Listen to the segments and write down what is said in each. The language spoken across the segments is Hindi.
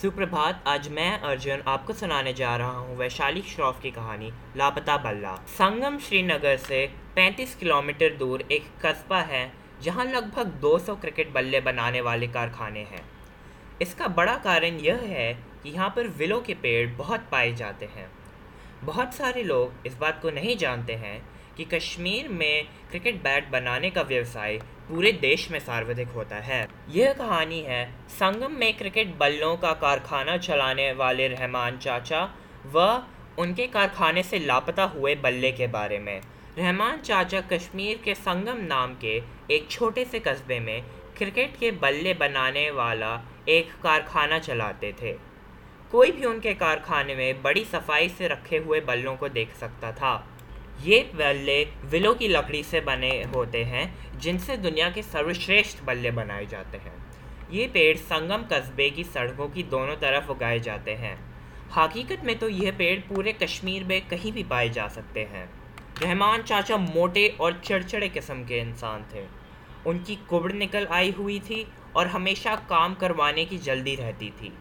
सुप्रभात, आज मैं, अर्जुन, आपको सुनाने जा रहा हूँ वैशाली श्रॉफ की कहानी, लापता बल्ला। संगम श्रीनगर से 35 किलोमीटर दूर एक कस्बा है, जहाँ लगभग 200 क्रिकेट बल्ले बनाने वाले कारखाने हैं। इसका बड़ा कारण यह है कि यहाँ पर विलो के पेड़ बहुत पाए जाते हैं। बहुत सारे लोग इस बात को नहीं जानते हैं कि कश्मीर में क्रिकेट बैट बनाने का व्यवसाय पूरे देश में सार्वधिक होता है। यह कहानी है, संगम में क्रिकेट बल्लों का कारखाना चलाने वाले रहमान चाचा व उनके कारखाने से लापता हुए बल्ले के बारे में। रहमान चाचा कश्मीर के संगम नाम के एक छोटे से कस्बे में क्रिकेट के बल्ले बनाने वाला एक कारखाना चलाते थे। कोई भी उनके कारखाने में बड़ी सफ़ाई से रखे हुए बल्लों को देख सकता था। ये बल्ले विलो की लकड़ी से बने होते हैं, जिनसे दुनिया के सर्वश्रेष्ठ बल्ले बनाए जाते हैं। ये पेड़ संगम कस्बे की सड़कों की दोनों तरफ़ उगाए जाते हैं। हकीकत में तो यह पेड़ पूरे कश्मीर में कहीं भी पाए जा सकते हैं। रहमान चाचा मोटे और चिड़चिड़े किस्म के इंसान थे। उनकी कुबड़ निकल आई हुई थी और हमेशा काम करवाने की जल्दी रहती थी।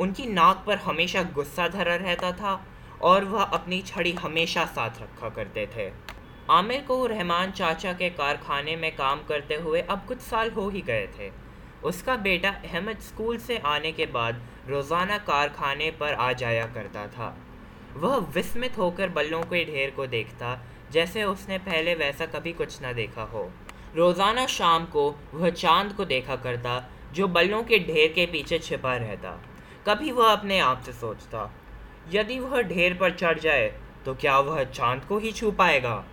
उनकी नाक पर हमेशा गुस्सा धरा रहता था और वह अपनी छड़ी हमेशा साथ रखा करते थे। आमिर को रहमान चाचा के कारखाने में काम करते हुए अब कुछ साल हो ही गए थे। उसका बेटा अहमद स्कूल से आने के बाद रोज़ाना कारखाने पर आ जाया करता था। वह विस्मित होकर बल्लों के ढेर को देखता, जैसे उसने पहले वैसा कभी कुछ ना देखा हो। रोज़ाना शाम को वह चाँद को देखा करता, जो बल्लों के ढेर के पीछे छिपा रहता। कभी वह अपने आप से सोचता यदि वह ढेर पर चढ़ जाए तो क्या वह चाँद को ही छू पाएगा?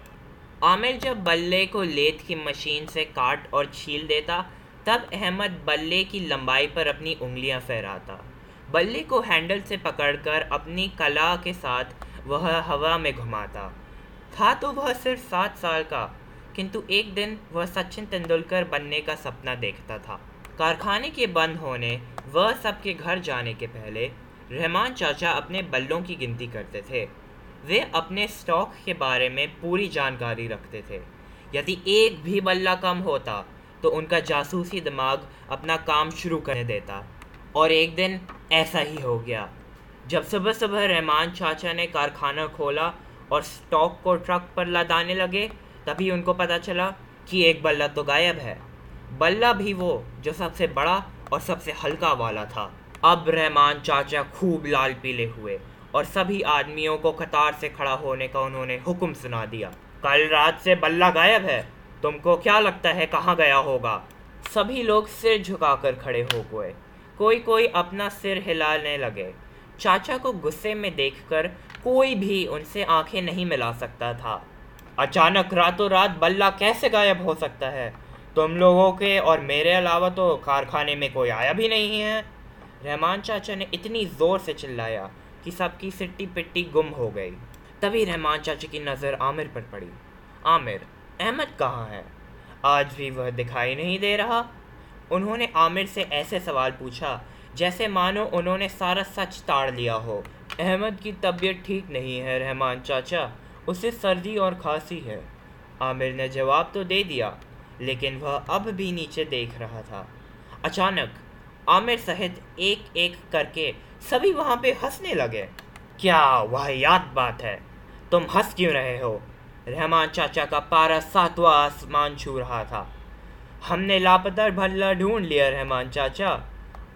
आमिर जब बल्ले को लेथ की मशीन से काट और छील देता, तब अहमद बल्ले की लंबाई पर अपनी उंगलियाँ फहराता। बल्ले को हैंडल से पकड़कर अपनी कला के साथ वह हवा में घुमाता। था तो वह सिर्फ़ सात साल का, किंतु एक दिन वह सचिन तेंदुलकर बनने का सपना देखता था। कारखाने के बंद होने, वह सबके घर जाने के पहले रहमान चाचा अपने बल्लों की गिनती करते थे। वे अपने स्टॉक के बारे में पूरी जानकारी रखते थे। यदि एक भी बल्ला कम होता तो उनका जासूसी दिमाग अपना काम शुरू कर देता। और एक दिन ऐसा ही हो गया, जब सुबह सुबह रहमान चाचा ने कारखाना खोला और स्टॉक को ट्रक पर लदाने लगे, तभी उनको पता चला कि एक बल्ला तो गायब है। बल्ला भी वो, जो सबसे बड़ा और सबसे हल्का वाला था। अब रहमान चाचा खूब लाल पीले हुए और सभी आदमियों को कतार से खड़ा होने का उन्होंने हुक्म सुना दिया। कल रात से बल्ला गायब है। तुमको क्या लगता है कहाँ गया होगा? सभी लोग सिर झुकाकर खड़े हो गए। कोई कोई अपना सिर हिलाने लगे। चाचा को गुस्से में देखकर कोई भी उनसे आँखें नहीं मिला सकता था। अचानक रातों रात बल्ला कैसे गायब हो सकता है? तुम लोगों के और मेरे अलावा तो कारखाने में कोई आया भी नहीं है। रहमान चाचा ने इतनी ज़ोर से चिल्लाया कि सबकी सिट्टी पिट्टी गुम हो गई। तभी रहमान चाचा की नज़र आमिर पर पड़ी। आमिर, अहमद कहाँ है? आज भी वह दिखाई नहीं दे रहा। उन्होंने आमिर से ऐसे सवाल पूछा जैसे मानो उन्होंने सारा सच ताड़ लिया हो। अहमद की तबीयत ठीक नहीं है रहमान चाचा, उसे सर्दी और खांसी है। आमिर ने जवाब तो दे दिया, लेकिन वह अब भी नीचे देख रहा था। अचानक आमिर सहित एक एक करके सभी वहाँ पे हंसने लगे। क्या वह याद बात है, तुम हंस क्यों रहे हो? रहमान चाचा का पारा सातवां आसमान छू रहा था। हमने लापता भल्ला ढूंढ लिया रहमान चाचा।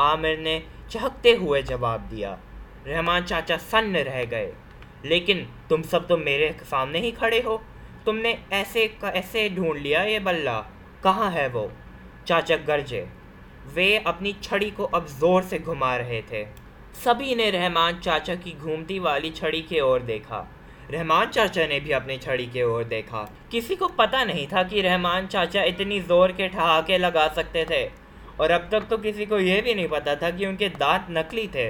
आमिर ने चहकते हुए जवाब दिया। रहमान चाचा सन्न रह गए। लेकिन तुम सब तो मेरे सामने ही खड़े हो। तुमने ऐसे ऐसे ढूंढ लिया ये बल्ला। कहाँ है वो? चाचा गरजे। वे अपनी छड़ी को अब ज़ोर से घुमा रहे थे। सभी ने रहमान चाचा की घूमती वाली छड़ी की ओर देखा। रहमान चाचा ने भी अपनी छड़ी की ओर देखा। किसी को पता नहीं था कि रहमान चाचा इतनी ज़ोर के ठहाके लगा सकते थे, और अब तक तो किसी को यह भी नहीं पता था कि उनके दांत नकली थे।